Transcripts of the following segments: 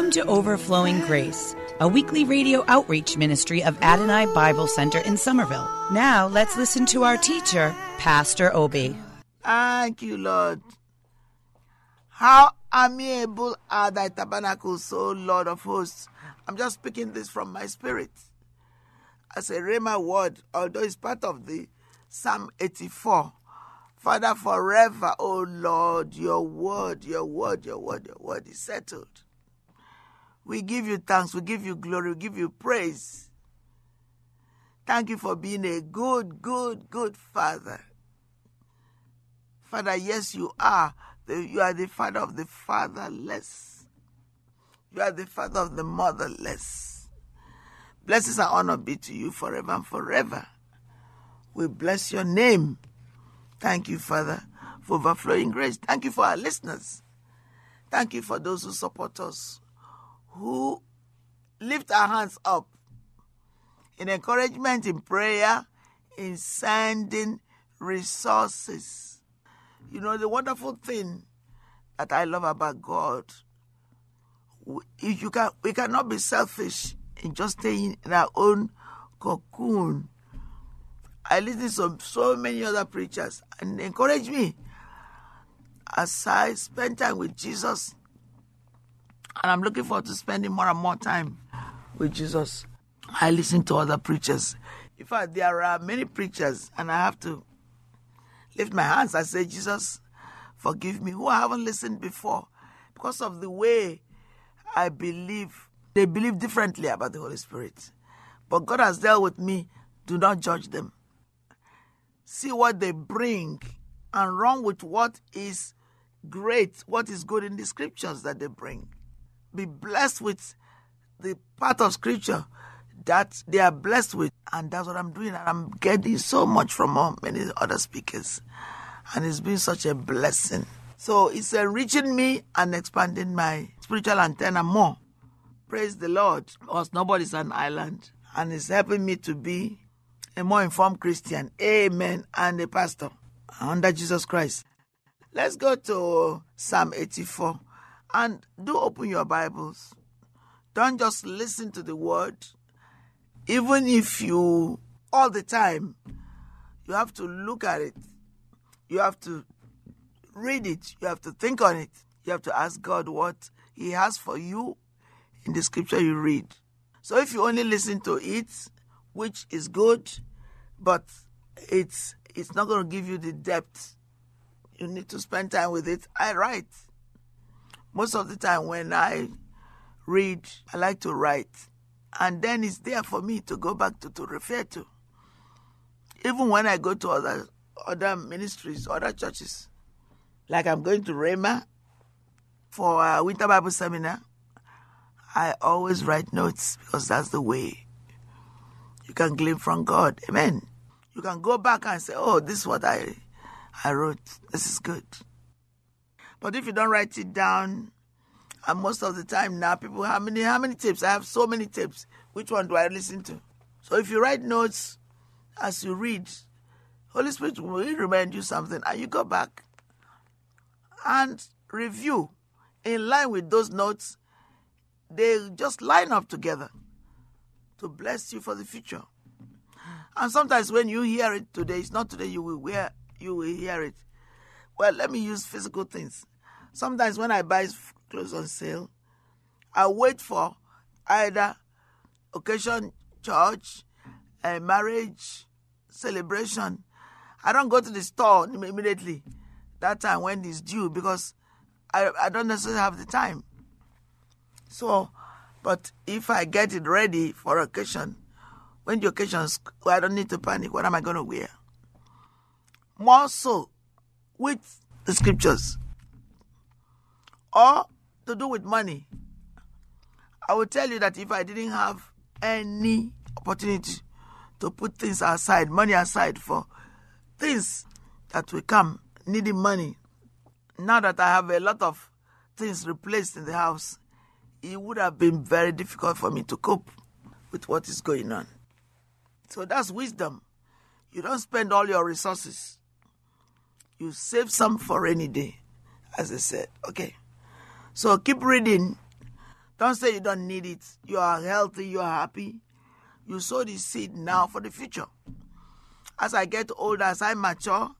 Welcome to Overflowing Grace, a weekly radio outreach ministry of Adonai Bible Center in Somerville. Now let's listen to our teacher, Pastor Obi. Thank you, Lord. How amiable are thy tabernacles, O Lord of hosts. I'm just speaking this from my spirit. As a Rhema word, although it's part of the Psalm 84. Father, forever, O Lord, your word, your word, your word, your word is settled. We give you thanks, we give you glory, we give you praise. Thank you for being a good, good, good Father. Father, yes, you are. You are the Father of the fatherless. You are the Father of the motherless. Blessings and honor be to you forever and forever. We bless your name. Thank you, Father, for overflowing grace. Thank you for our listeners. Thank you for those who support us, who lift our hands up in encouragement, in prayer, in sending resources. You know, the wonderful thing that I love about God, you can, we cannot be selfish in just staying in our own cocoon. I listen to so many other preachers and encourage me as I spend time with Jesus. And I'm looking forward to spending more and more time with Jesus. I listen to other preachers. In fact, there are many preachers, and I have to lift my hands and say, Jesus, forgive me, who I haven't listened before because of the way I believe. They believe differently about the Holy Spirit. But God has dealt with me. Do not judge them. See what they bring and run with what is great, what is good in the scriptures that they bring. Be blessed with the part of scripture that they are blessed with. And that's what I'm doing. And I'm getting so much from many other speakers. And it's been such a blessing. So it's enriching me and expanding my spiritual antenna more. Praise the Lord. Because nobody's an island. And it's helping me to be a more informed Christian. Amen. And a pastor under Jesus Christ. Let's go to Psalm 84 and do open your Bibles. Don't just listen to the word. Even if you, all the time, you have to look at it. You have to read it. You have to think on it. You have to ask God what He has for you in the scripture you read. So if you only listen to it, which is good, but it's it's not going to give you the depth. You need to spend time with it. I write. Most of the time when I read, I like to write. And then it's there for me to go back to, to refer to. Even when I go to other other ministries, other churches, like I'm going to Rhema for a winter Bible seminar, I always write notes because that's the way you can glean from God. Amen. You can go back and say, "Oh, this is what I I wrote. This is good." But if you don't write it down, and most of the time now, people, how many how many tapes? I have so many tapes. Which one do I listen to? So if you write notes as you read, Holy Spirit will remind you something, and you go back and review in line with those notes. They just line up together to bless you for the future. And sometimes when you hear it today, it's not today you will hear you will hear it. Well, let me use physical things. Sometimes when I buy clothes on sale, I wait for either occasion, church, a marriage, celebration. I don't go to the store immediately that time when it's due because I, I don't necessarily have the time. So, but if I get it ready for occasion, when the occasions, well, I don't need to panic. What am I going to wear? More so with the scriptures or to do with money. I will tell you that if I didn't have any opportunity to put things aside, money aside for things that will come needing money, now that I have a lot of things replaced in the house, it would have been very difficult for me to cope with what is going on. So that's wisdom. You don't spend all your resources. You save some for any day, as I said. Okay. So keep reading. Don't say you don't need it. You are healthy, you are happy. You sow the seed now for the future. As I get older, as I mature,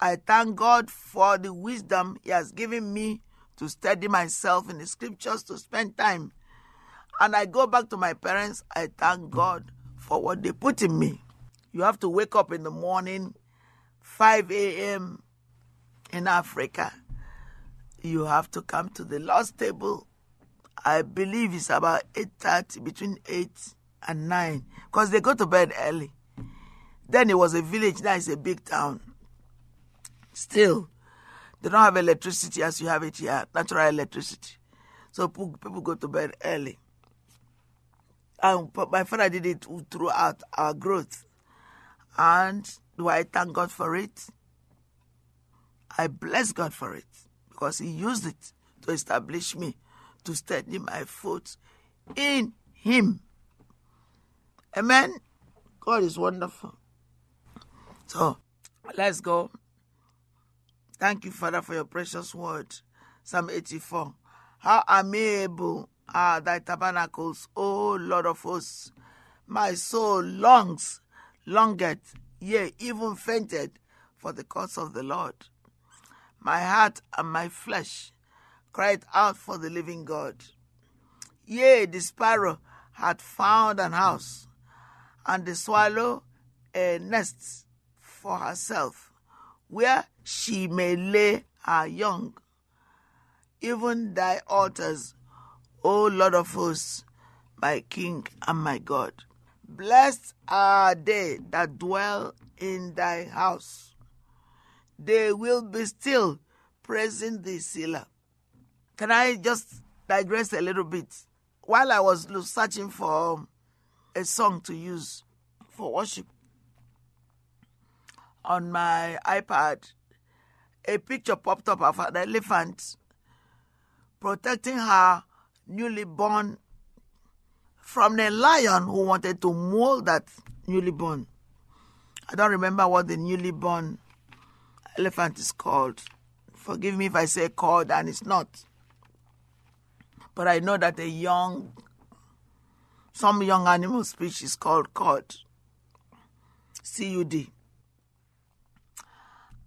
I thank God for the wisdom He has given me to study myself in the scriptures, to spend time. And I go back to my parents, I thank God for what they put in me. You have to wake up in the morning, 5 a.m. in Africa. You have to come to the Lord's table. I believe it's about 8.30, between 8 and 9, because they go to bed early. Then it was a village, now it's a big town. Still, they don't have electricity as you have it here, natural electricity. So people go to bed early. And my father did it throughout our growth. And do I thank God for it? I bless God for it because He used it to establish me, to steady my foot in Him. Amen. God is wonderful. So let's go. Thank you, Father, for your precious word. Psalm 84. How amiable are thy tabernacles, O Lord of hosts. My soul longs, longeth, yea, even fainted for the cause of the Lord. My heart and my flesh cried out for the living God. Yea, the sparrow had found an house, and the swallow a nest for herself, where she may lay her young. Even thy altars, O Lord of hosts, my King and my God. Blessed are they that dwell in thy house. They will be still praising thee, Selah. Can I just digress a little bit? While I was searching for um, a song to use for worship on my iPad, a picture popped up of an elephant protecting her newly born from the lion who wanted to maul that newly born. I don't remember what the newly born elephant is called. Forgive me if I say called and it's not. But I know that a young, some young animal species called cod. C-U-D.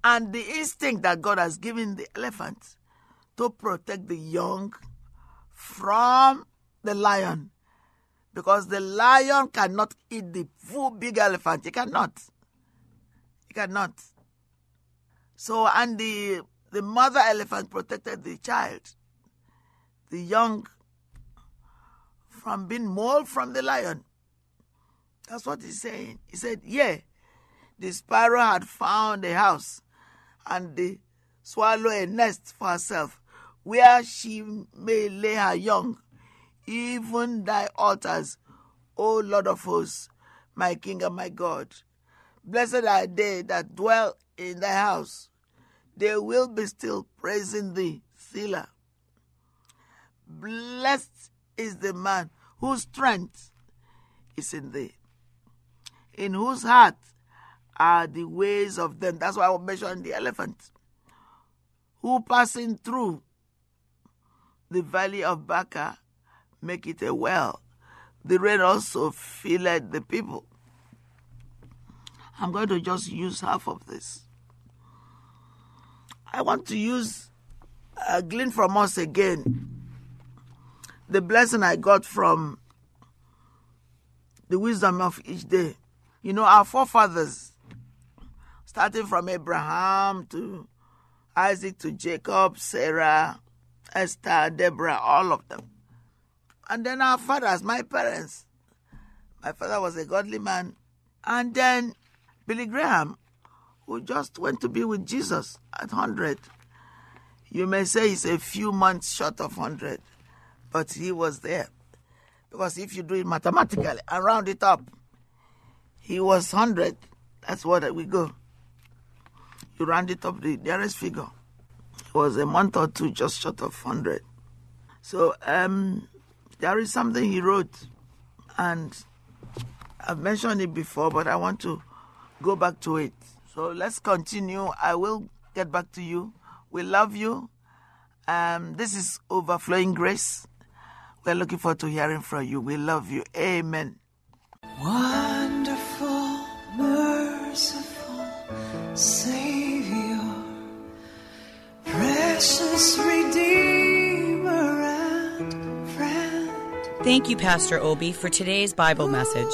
And the instinct that God has given the elephant to protect the young from the lion. Because the lion cannot eat the full big elephant. He cannot. He cannot. So, and the, the mother elephant protected the child, the young, from being mauled from the lion. That's what he's saying. He said, Yeah, the sparrow had found a house, and the swallow a nest for herself, where she may lay her young. Even thy altars, O Lord of hosts, my King and my God. Blessed are they that dwell in thy house. They will be still praising thee, Selah. Blessed is the man whose strength is in thee, in whose heart are the ways of them. That's why I mentioned the elephant. Who passing through the valley of Baca make it a well. The rain also filled the people. I'm going to just use half of this. I want to use a glean from us again. The blessing I got from the wisdom of each day. You know, our forefathers, starting from Abraham to Isaac to Jacob, Sarah, Esther, Deborah, all of them. And then our fathers, my parents. My father was a godly man. And then Billy Graham, who just went to be with Jesus at 100. You may say he's a few months short of 100, but he was there. Because if you do it mathematically and round it up, he was 100. That's what we go. You round it up the nearest figure. It was a month or two just short of 100. So um, there is something he wrote, and I've mentioned it before, but I want to go back to it. So let's continue. I will get back to you. We love you. Um, this is Overflowing Grace. We're looking forward to hearing from you. We love you. Amen. Wonderful, merciful Savior, precious Redeemer and friend. Thank you, Pastor Obi, for today's Bible message.